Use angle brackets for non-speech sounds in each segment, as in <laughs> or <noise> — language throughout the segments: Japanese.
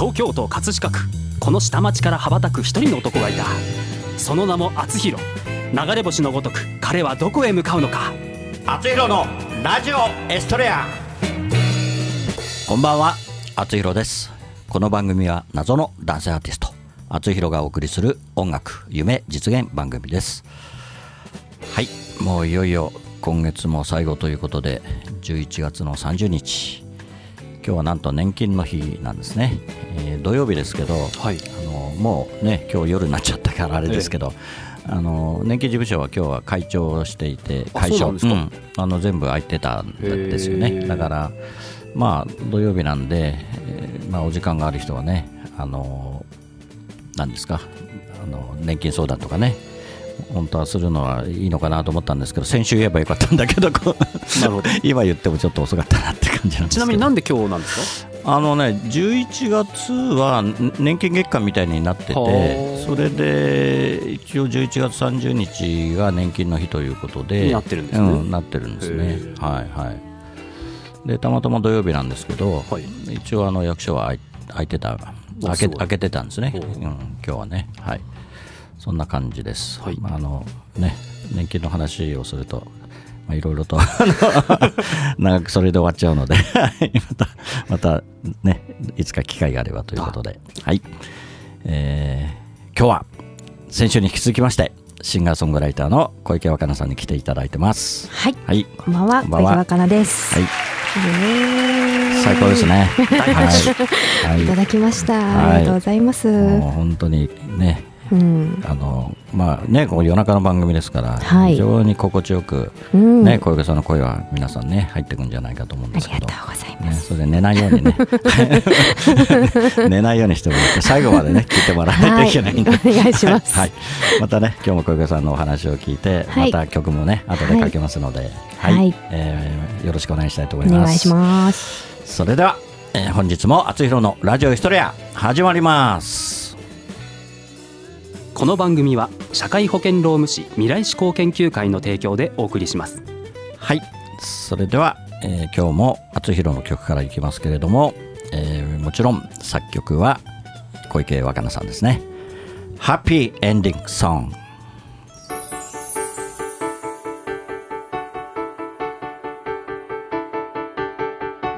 東京都葛飾区。この下町から羽ばたく一人の男がいた。その名も厚弘。流れ星のごとく彼はどこへ向かうのか。厚弘のラジオエストレア。こんばんは、あつひろです。この番組は謎の男性アーティスト、あつひろがお送りする音楽、夢、実現番組です。はい、もういよいよ今月も最後ということで、11月の30日、今日はなんと年金の日なんですね。えー土曜日ですけど、はい。あのもうね、今日夜になっちゃったからあれですけど、あの年金事務所は今日は会長をしていて、あ会長そうなんあの全部空いてたんですよね。へーだからまあ土曜日なんで、えーまあ、お時間がある人はね、あの何ですかあの年金相談とかね本当はするのはいいのかなと思ったんですけど先週言えばよかったんだけど今言ってもちょっと遅かったなって感じなんですちなみになんで今日なんですか？あのね11月は年金月間みたいになっててはあ。それで一応11月30日が年金の日ということでになってるんですね。うん、なってるんですね。はいはい。でたまたま土曜日なんですけど、はい。一応あの役所は空いてた開け開けてたんですね、うん、今日はね。はいそんな感じです、はい。まああのね年金の話をするとまあいろいろと <laughs> 長くそれで終わっちゃうので <laughs> またまたねいつか機会があればということで。はい、えー今日は先週に引き続きましてシンガーソングライターの小池若菜さんに来ていただいてます。はい、はい。こんばんは、こんばんは。小池若菜です。はい。最高ですね。大拍手はい、いただきました。はい。ありがとうございます。もう本当にねうん、あのまあねこう夜中の番組ですから、はい。非常に心地よく、うん、ね小池さんの声は皆さんね入ってくんじゃないかと思うんあですけど。りがとうございね、ます。それで寝ないようにね。<laughs> 寝ないようにしてもらって最後までね聞いてもらわないといけないんで、はい。お願いします。はい、またね今日も小池さんのお話を聞いて、はい。また曲もね後でかけますので、はい。はい。えーよろしくお願いしたいと思おいます。願いします。それでは、えー本日も厚弘のラジオヒストレア始まります。この番組は社会保険労務士未来志向研究会の提供でお送りしますはい、それでは、えー今日も厚弘の曲からいきますけれども、えーもちろん作曲は小池若菜さんですね。ハッピーエンディングソング。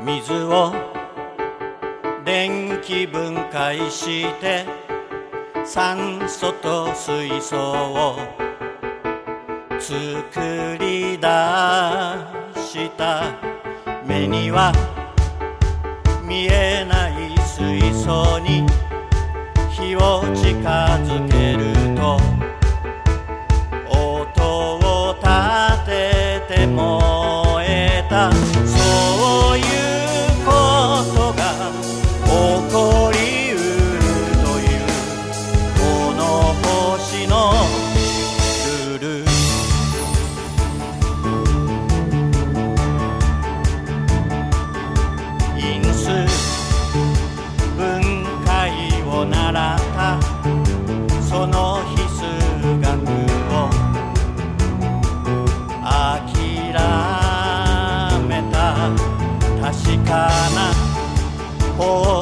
水を電気分解して酸素と水素を作り出した目には見えない水素に火を近づける。方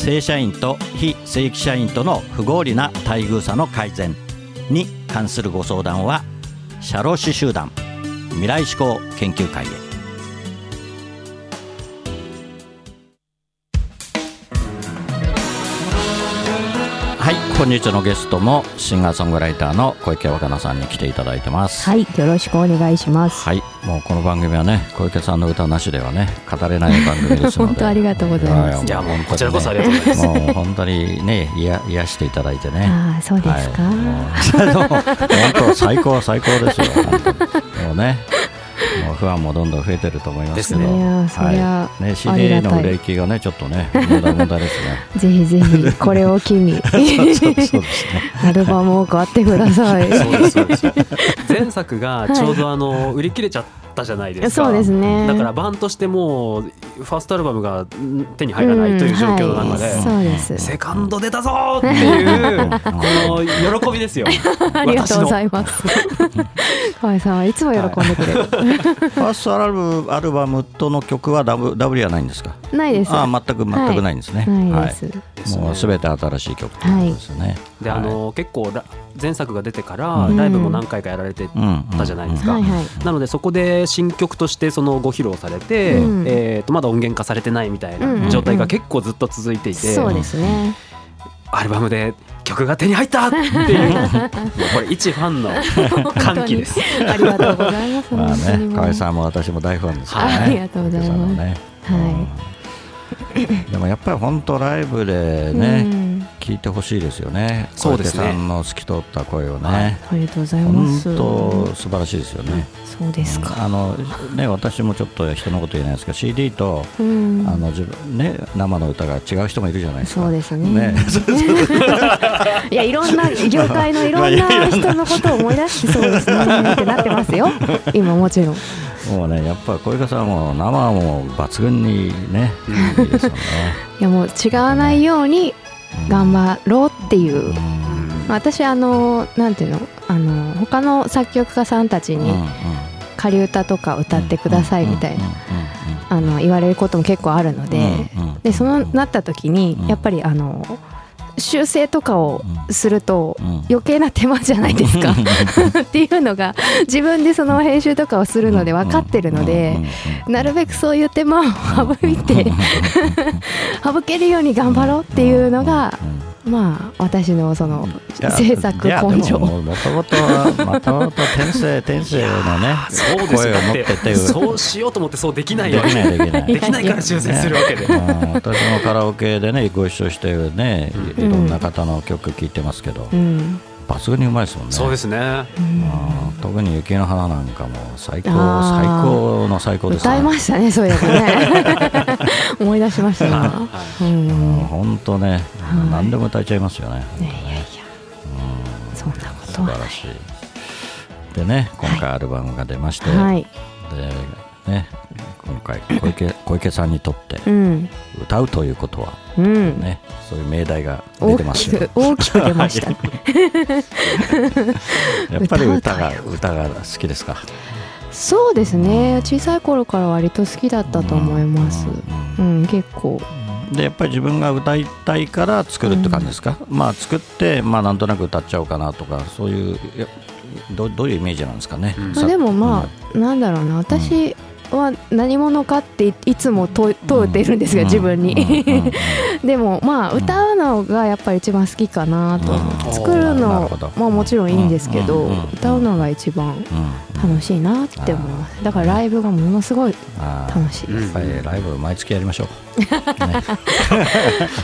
正社員と非正規社員との不合理な待遇差の改善に関するご相談は社労士集団未来志向研究会へ。本日のゲストもシンガーソングライターの小池若菜さんに来ていただいてますはい、よろしくお願いします。はい、もうこの番組はね、小池さんの歌なしではね、語れない番組ですので。<laughs> 本当ありがとうございますやいやもう本当にねこちらこそありがとうございますもう本当にね、いや癒していただいてね。ああ、そうですか？はい、もう <laughs> 本当最高最高ですよ。本当もうね。もう不安もどんどん増えてると思いますけど、ね。い。やそりゃはい、ね、あ CD の売れ行きがね、ちょっとね、無駄無駄ですね。<laughs> ぜひぜひ、これを機に。<laughs> <laughs> アルバムを買ってください。前作がちょうどあの売り切れちゃったじゃないですかそうですねだからバンとしてもうファーストアルバムがん手に入らないという状況の中で、うんはいそうです。セカンド出たぞーっていうこの喜びですよ <laughs> ありがとうございいます。河合さんはいつも喜んでくれる。ファーストアルバアルバムとの曲はダブダブリはないんですか？ないです。ああ、全く全くないんですね。ないです。はい。もうすべて新しい曲ということですね。であはいの結構ラ前作が出てからうんライブも何回かやられてたじゃないですか、はいはい。なのでそこで新曲としてそのご披露されて、うんえー、とまだ音源化されてないみたいな状態が結構ずっと続いていて、そうですね。アルバムで曲が手に入ったっていうもう <laughs> これ一ファンの歓喜です。ありがとうございます。まあね、河合さんも私も大ファンですからね。ありがとうございますねはうん <laughs> でもやっぱり本当ライブでい。ね、うん聞いてほしいですよね。そうですねさんの透き通った声をね、はいありがとうございます。本当素晴らしいですよね。そうですか。あのね私もちょっと人のこと言えないですけど CD と、うん。あの自分ね生の歌が違う人もいるじゃないですか。そうですねね <laughs> いやいろんな業界のいろんな人のことを思い出してそうですね <laughs> ってなってますよ。今もちろん。もうねやっぱり小池さんも生はもう抜群にね <laughs> いいですよね。いやもう違わないように頑張ろうっていう。うん。私あのなんていうの？あの他の作曲家さんたちに仮歌とか歌ってくださいみたいなあの言われることも結構あるのででそのなった時にうん。やっぱりあの修正とかをすると余計な手間じゃないですか。<laughs> っていうのが自分でその編集とかをするので分かってるのでなるべくそういう手間を省いて省けるように頑張ろうっていうのがまあ私のその制作根性。もともとはもともと天性 <laughs> 天性のねそう声を持っててそうしようと思ってそうできないよできないできない。できないから修正するわけで、うん私もカラオケでねご一緒してねいうん。ろんな方の曲聴いてますけど、うん抜群にうまいですもんね。そうですね。うん。特に雪の花なんかも最高最高の最高ですね。歌いましたねそういえばね。<laughs> 思い出しました。今本当ね、はい。何でも歌えちゃいますよね。いやいや。いやそんなことは素晴らしい。でね今回アルバムが出まして、はい。でね。今回小池 <laughs> 小池さんにとってうん。歌うということはうん、ねそういう命題が出大てますよ。大きく出ました。ね <laughs> やっぱり歌が歌が好きですか？そうですね。小さい頃から割と好きだったと思います。うん、結構。でやっぱり自分が歌いたいから作るって感じですか、まあ作ってまあなんとなく歌っちゃおうかなとかそういういやどどういうイメージなんですかね、でもまあ、なんだろうな。私は何者かっていいつも問うてるんですよ、自分に、<laughs> でもまあ歌うのがやっぱり一番好きかなと作るのほど。まあもちろんいいんですけど、歌うのが一番うん楽しいなって思います。だからライブがものすごい楽しいです、ライブ毎月やりましょう、ね、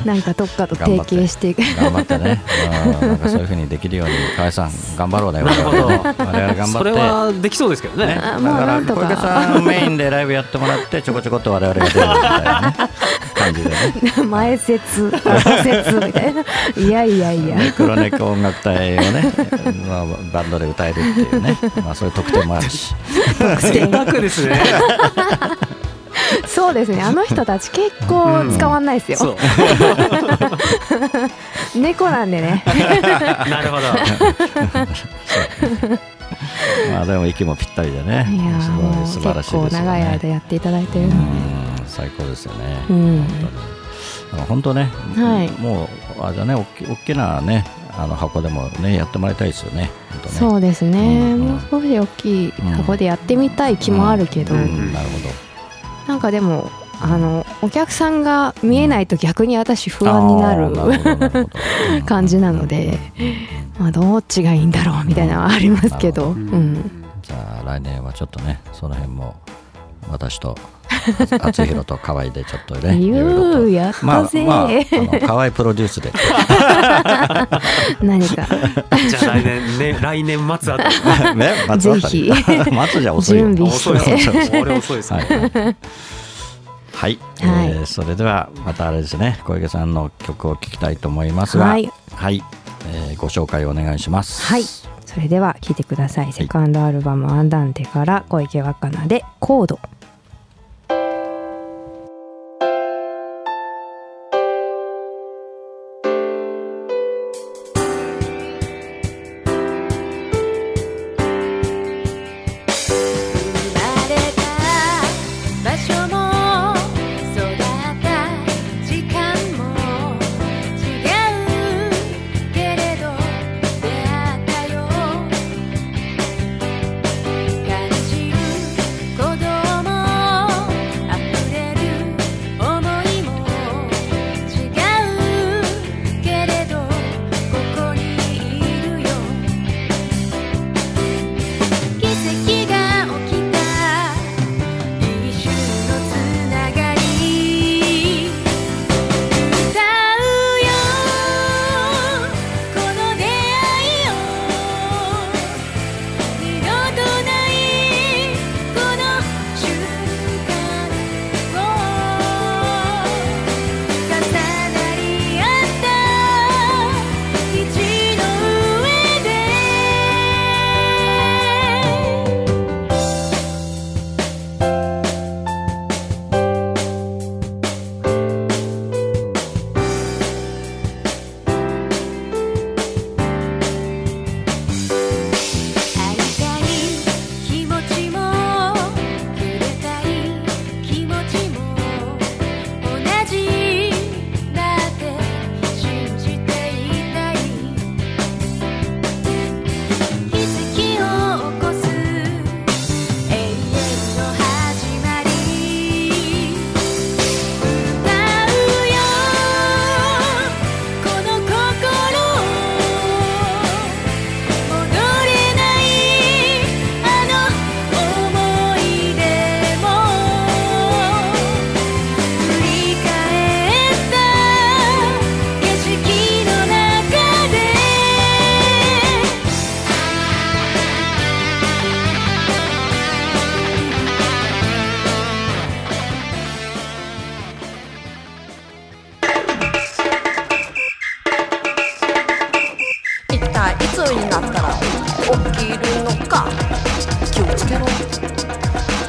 なんかどっかと提携していく。頑張ってね、うんなんかそういうふうにできるように河合さん頑張ろうねなるほど。我々我々頑張って。それはできそうですけどね。だから小池さんメインでライブやってもらってちょこちょこっと我々が出るみたいなね感じでね。前説 <laughs> 後説みたいな。いやいやいや。ね黒猫音楽隊をね、<laughs> まあ、バンドで歌えるっていうね、まあ、そういう特典もあるし。贅沢 <laughs> ですねそうですね。あの人たち結構使わんないですよ、そう。<laughs> 猫なんでね。<laughs> なるほど。<laughs> まあでも息もぴったりでね。いやすごい素晴ら結しいですよ構長い間ねやっていただいてるので。うん最高ですよね、うん。本当ね、はい。もうあれだね大き大きなねあの箱でもねやってもらいたいですよね。ね。そうですね、うんもう少し大きい箱でやってみたい気もあるけど、うんなるほどなんかでもあのお客さんが見えないと逆に私不安になる <laughs> 感じなので、まあ、どっちがいいんだろうみたいなのはありますけど、ううんん、じゃあ来年はちょっとねその辺も私と厚弘と河合でちょっとね <laughs> いろいろ言と。うやっまあたぜ、まあ河合プロデュースで。<laughs> 何か。じゃあ来年ね <laughs> 来年末あたり。ね松あたりぜひ松じゃ遅いよ。準備遅い遅いですね。はい、はい。はい。えーそれではまたあれですね。小池さんの曲を聴きたいと思いますが。はい、はい。えーご紹介お願いします。はい。それでは聴いてください、セカンドアルバム「アンダンテ」から小池若菜で「コード」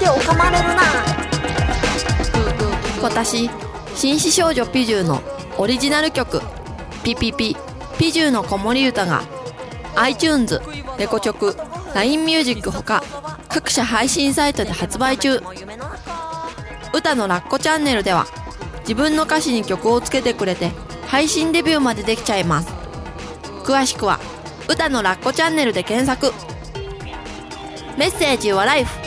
におまれるな。私紳士少女ピジューのオリジナル曲「ピピピピジューの子守唄が iTunes レコチョク LINE ミュージックほか各社配信サイトで発売中。歌のラッコチャンネルでは自分の歌詞に曲をつけてくれて配信デビューまでできちゃいます。詳しくは歌のラッコチャンネルで検索。メッセージはライフ。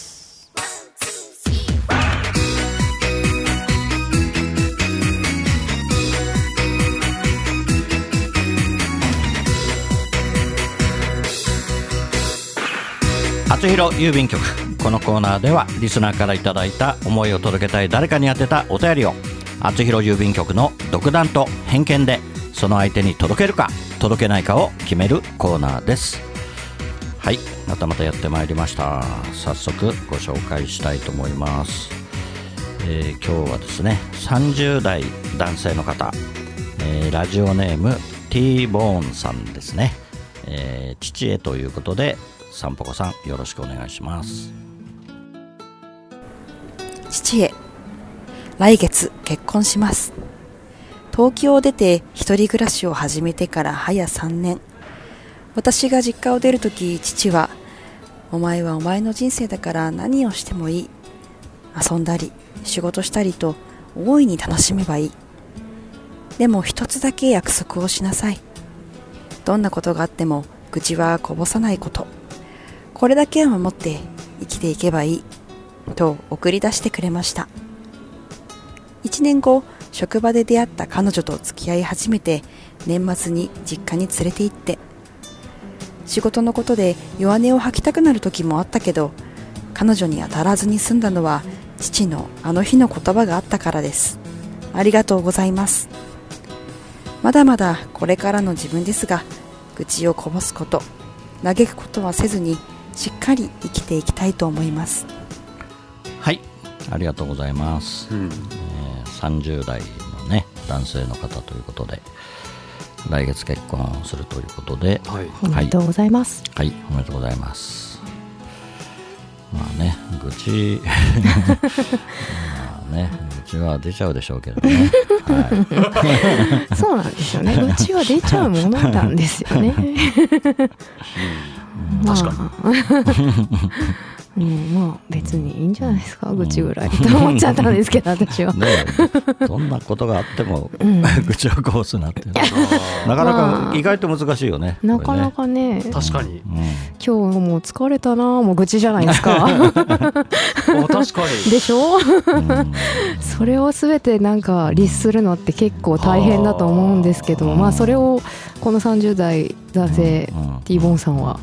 弘郵便局このコーナーではリスナーからいただいた思いを届けたい誰かに宛てたお便りを厚弘郵便局の独断と偏見でその相手に届けるか届けないかを決めるコーナーです。はいまたまたやってまいりました。早速ご紹介したいと思います、えー今日はですね30代男性の方、えーラジオネーム T ボーンさんですね、えー父へということでさんぽこさんよろしくお願いします。父へ来月結婚します。東京を出て一人暮らしを始めてから早3年。私が実家を出るとき父はお前はお前の人生だから何をしてもいい。遊んだり仕事したりと大いに楽しめばいい。でも一つだけ約束をしなさい。どんなことがあっても愚痴はこぼさないこと。これだけは守って生きていけばいいと送り出してくれました。1年後職場で出会った彼女と付き合い始めて年末に実家に連れて行って。仕事のことで弱音を吐きたくなる時もあったけど彼女に当たらずに済んだのは父のあの日の言葉があったからです。ありがとうございます。まだまだこれからの自分ですが愚痴をこぼすこと嘆くことはせずにしっかり生きていきたいと思います。はい。ありがとうございます、うん。えー30代のね男性の方ということで来月結婚するということで。はい。おめでとうございます、はい、おめでとうございます。まあね、愚痴、<laughs> まあね、愚痴は出ちゃうでしょうけどね。は <laughs> そうなんですよね。うちは出ちゃうものなんですよね <laughs> まあ。確 <laughs> うん、まあ別にいいんじゃないですか愚痴ぐらいと思っちゃったんですけど私は。い。ねえ。どんなことがあっても、ん。愚痴をこぼすなっていう。のはなかなまあ。か意外と難しいよね。なかなこかね確かにれね。今日もう疲れたなもう愚痴じゃないですか。お <laughs> 確かに。でしょ？うん。うんそれを全てなんか律するのって結構大変だと思うんですけどまあそれをこの30代男性うん。T ボーンさんは。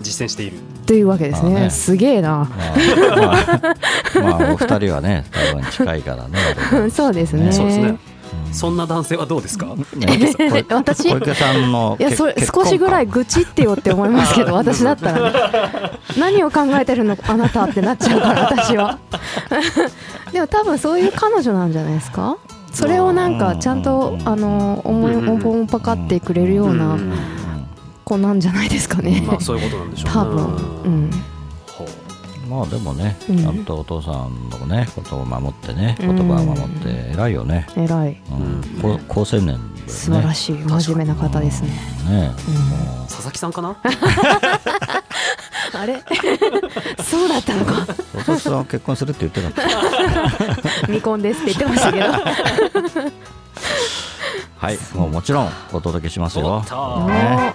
実践しているというわけですまあね。ねすげえな。まあ、まあ、まあお二人はね、多分近いからね。<laughs> そうですね。そうですね。そんな男性はどうですか？私？小池さんのいやそれ結少しぐらい結愚痴ってよって思いますけど私だったらね。<laughs> 何を考えてるのあなたってなっちゃうから私は。<laughs> でも多分そういう彼女なんじゃないですか？それをなんかちゃんとあの思いうん。うんおんぽんぱかってくれるよううなん子なんじゃないですかね。まあそういうことなんでしょうね。多分。うん。まあでもね、うん。ちゃんとお父さんのねことを守ってね、うん。言葉を守って偉いよね。偉い。うん、こ高青年。素晴らしい真面目な方ですね。ね。佐々木さんかな？<laughs> あれ？<laughs> そうだったのか。お父さんは結婚するって言ってなかった。<laughs> 未婚ですって言ってましたけどはい、もうもちろんお届けしますよ。ね。あ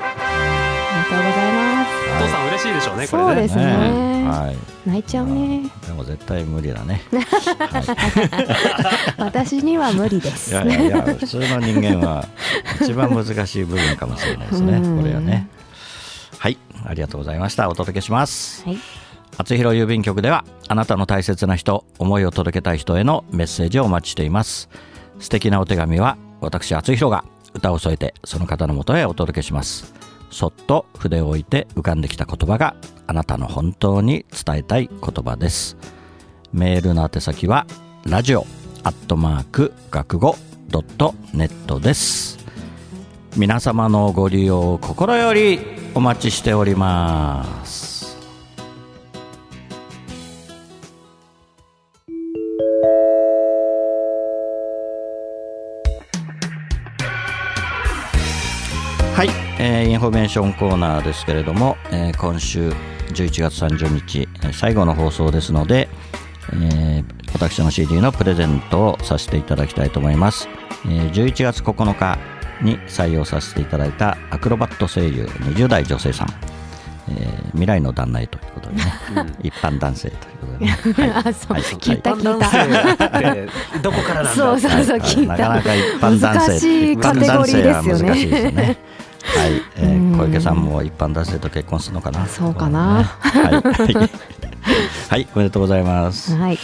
りがとうございます。お父さん嬉しいでしょうねこれね。そうですね。はい。泣いちゃうね。でも絶対無理だね。<laughs> 私には無理です。いやいやいや、普通の人間は一番難しい部分かもしれないですね。うん。これはね。はい、ありがとうございました。お届けします。はい。厚弘郵便局ではあなたの大切な人思いを届けたい人へのメッセージをお待ちしています。素敵なお手紙は私厚弘が歌を添えてその方のもとへお届けします。そっと筆を置いて浮かんできた言葉があなたの本当に伝えたい言葉です。メールの宛先はラジオアットマーク学語ドットネットです。皆様のご利用を心よりお待ちしております。はい、えーインフォメーションコーナーですけれども、えー今週11月30日えー最後の放送ですので、えー私の CD のプレゼントをさせていただきたいと思います、えー11月9日に採用させていただいたアクロバット声優20代女性さん、えー未来の旦那へということでね、一般男性ということでね、はい。<laughs> あそう、はい。聞いた聞い男性ってどこからなんだそうそうそう聞いた。なかなか一般男性。難しいカテゴリーですよね。一般男性は難しいですよねはい、えーうん。小池さんも一般男性と結婚するのかな？そうかな。はい、はい、おめでとうございます。はい。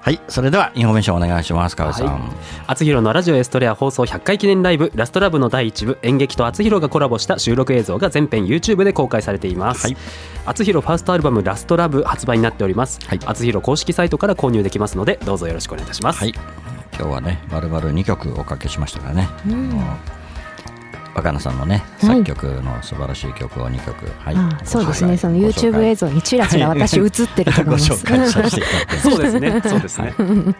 はい。それではインフォメーションお願いします川合さん、はい。厚弘のラジオエストレア放送100回記念ライブラストラブの第1部演劇と厚弘がコラボした収録映像が全編 YouTube で公開されています、はい。厚弘ファーストアルバムラストラブ発売になっております、はい。厚弘公式サイトから購入できますのでどうぞよろしくお願いいたします、はい、今日はね、まるまる2曲おかけしましたからね。あの若菜さんのね、はい。作曲の素晴らしい曲を2曲、はい。あそうですね。その YouTube 映像像にちらちら私映ってると思ごいます紹介させていただきます。そうですね。そうですね。<laughs>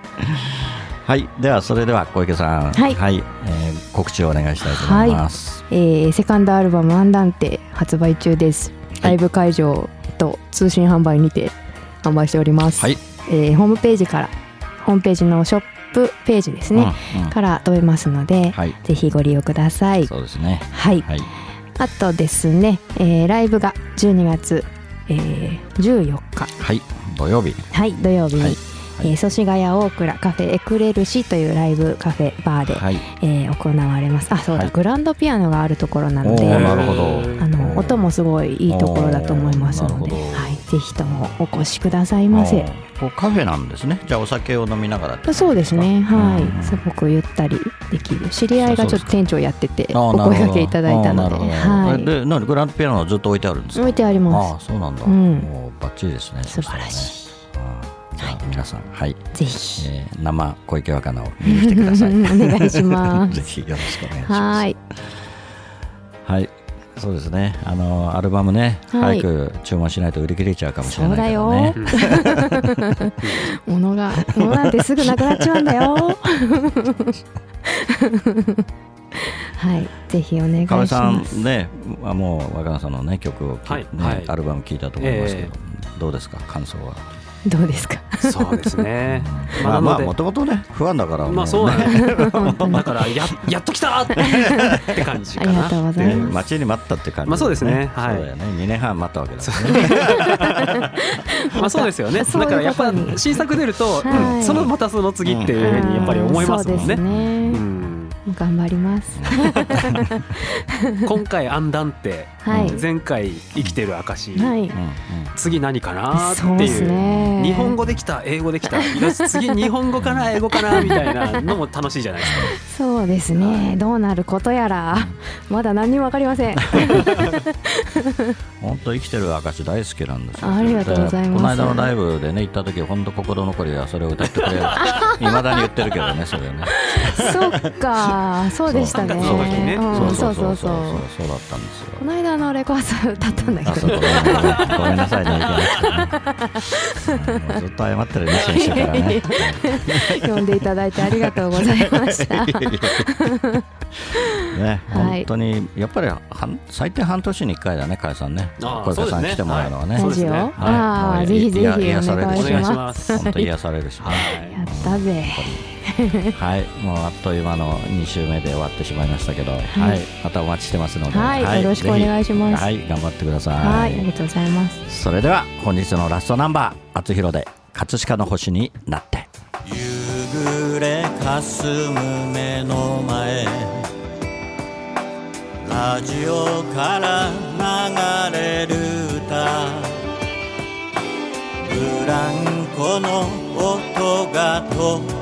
はい、ではそれでは小池さん、はい。えー告知をお願いしたいと思います。えーセカンドアルバム「アンダンテ」発売中です。ライブ会場と通信販売にて販売しております、はい、えーホームページからホームページのショップページですね、うんうん。から飛べますので、はい、ぜひご利用ください。そうですね。はい。はい、あとですね、えーライブが12月、えー14日。はい、土曜日。はい土曜日に、はい。えー祖師ヶ谷大倉カフェエクレルシというライブカフェバーで、はい、えー行われます。あそうだ、はい。グランドピアノがあるところなのでなるほど。あの音もすごいいいところだと思いますので、はい、ぜひともお越しくださいませこうカフェなんですね。じゃあお酒を飲みながら。そうですねはい、うんすごくゆったりできる知り合いがちょっと店長やっててお声掛けいただいたのではいえで、グランドピアノはずっと置いてあるんですか？置いてありあまあ、そうなんだ。うんもうバッチリですね。す素晴らしいそしたらね。あーじゃあ皆さん、はい、ぜひえー生小池若菜を見に来てください。<laughs> お願いします <laughs> ぜひよろしくお願いします。はいはい。そうですね。あのアルバムね、はい。早く注文しないと売り切れちゃうかもしれないからよ。ね。<laughs> 物が物なんてすぐなくなっちゃうんだよ。はい。ぜひお願いします。んね、あもう若菜さんのね曲をき、はいねはいアルバム聞いたと思いますけど、え。どうですか？感想は。どうですか？そうですね。<laughs> まあまあもともとね不安だからまあそうだね。<laughs> だからややっと来たって感じかな。ありがとうございでます。待ちに待ったって感じ、まあそうですね。はい。そうだよね。2年半待ったわけだからね。<laughs> まあそうですよね。だからやっぱ新作出ると、そのまたその次っていうふうにやっぱり思いますもんね頑張ります。<laughs> 今回「アンダン」ってはい。前回生きてる証、はい。次何かなってそうですいうね。日本語できた英語できた。よし次日本語かな英語かなみたいなのも楽しいじゃないですか。そうですね。どうなることやらまだ何にもわかりません。<laughs> 本当生きてる証大好きなんですよ。ありがとうございます。でこの間のライブでね行った時本当心残りはそれを歌ってくれいま <laughs> だに言ってるけどねそれね。そっかそうでしたね。そうねうんそうそうそうそそそうそうだったんですよこの間のレコード歌ったんだけどごめんなさいねずっと謝ってるね先週からね呼んでいただいてありがとうございましたね、はい本当にやっぱり最低半年に1回だね、かやさんね、小池さん来てもらうのはね、ラジオああぜひぜひお願いします本当癒されるし、やったぜはい、もうあっという間の2週目で終わってしまいましたけど、はい、またお待ちしてますので、はいよろしくお願いします。はい、頑張ってください。はいありがとうございます。それでは本日のラストナンバー、あつひろで葛飾の星になって。夕暮れかすむ目の前。ラジオから流れる歌。ブランコの音が止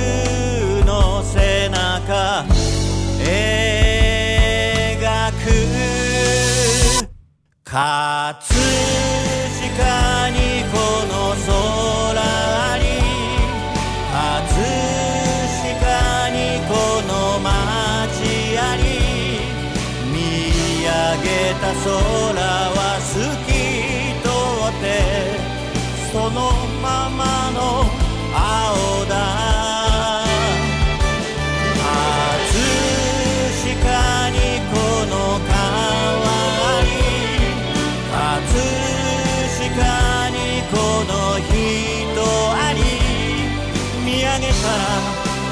葛飾にこの空あり葛飾にこの街あり見上げた空はげたら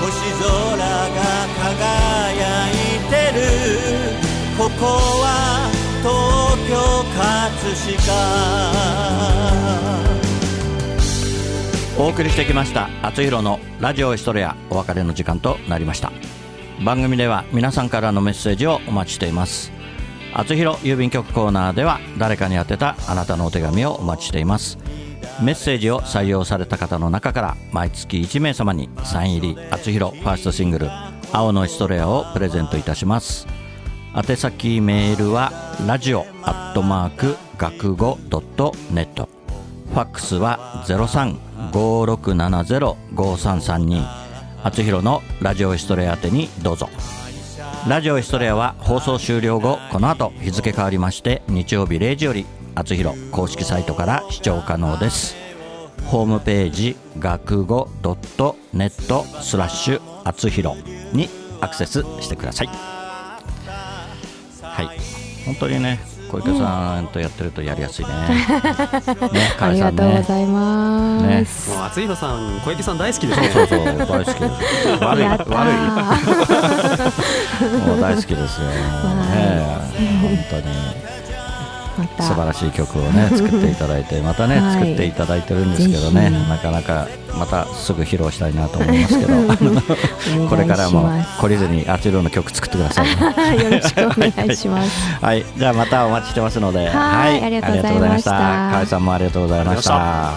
星空が輝いてる。ここは東京葛飾。お送りしてきました「あつひろのラジオヒストレア」お別れの時間となりました。番組では皆さんからのメッセージをお待ちしています。あつひろ郵便局コーナーでは誰かに宛てたあなたのお手紙をお待ちしています。メッセージを採用された方の中から毎月1名様にサイン入りあつひろファーストシングル「青のヒストレア」をプレゼントいたします。宛先メールはラジオアットマーク学語ドットネット。ファックスは0356705332あつひろのラジオヒストレア宛てにどうぞ。ラジオヒストレアは放送終了後この後日付変わりまして日曜日0時よりあつひろ公式サイトから視聴可能です。ホームページ学語 .net スラッシュあつひろにアクセスしてください。はい。本当にね小池さんとやってるとやりやすいね。ねありがとうございます。もう厚弘さん小池さん大好きですねそうそうそう。大好きです。悪い。悪い。<laughs> もう大好きですよ、<laughs> ねえ、本当にまた。素晴らしい曲をね <laughs> 作っていただいてまたね、はい。作っていただいてるんですけどねなかなかまたすぐ披露したいなと思いますけど <laughs> これからも懲りずにあちろの曲作ってくださいね。<laughs> よろしくお願いします。はい。じゃあまたお待ちしてますので。はいありがとうございました。河合さんもありがとうございました。あ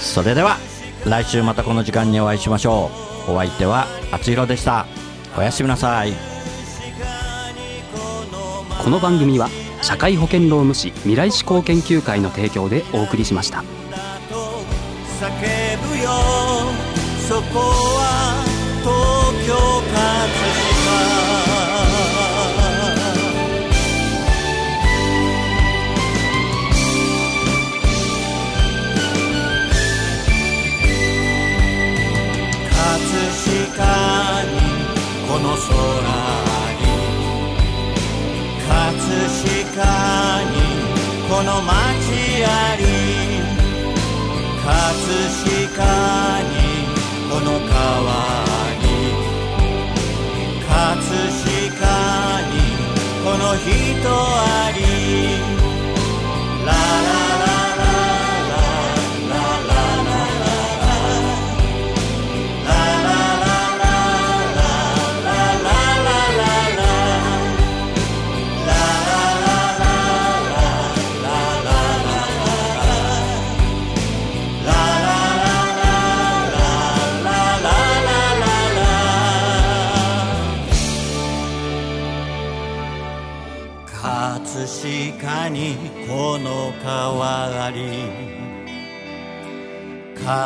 それでは来週またこの時間にお会いしましょう。お相手はあつひろでした。おやすみなさい。この番組は社会保険労務士未来志向研究会の提供でお送りしました。叫ぶよそこは東京葛飾葛飾にこの空。つしかにこの街あり葛飾にこの川あり葛飾にこの人あり。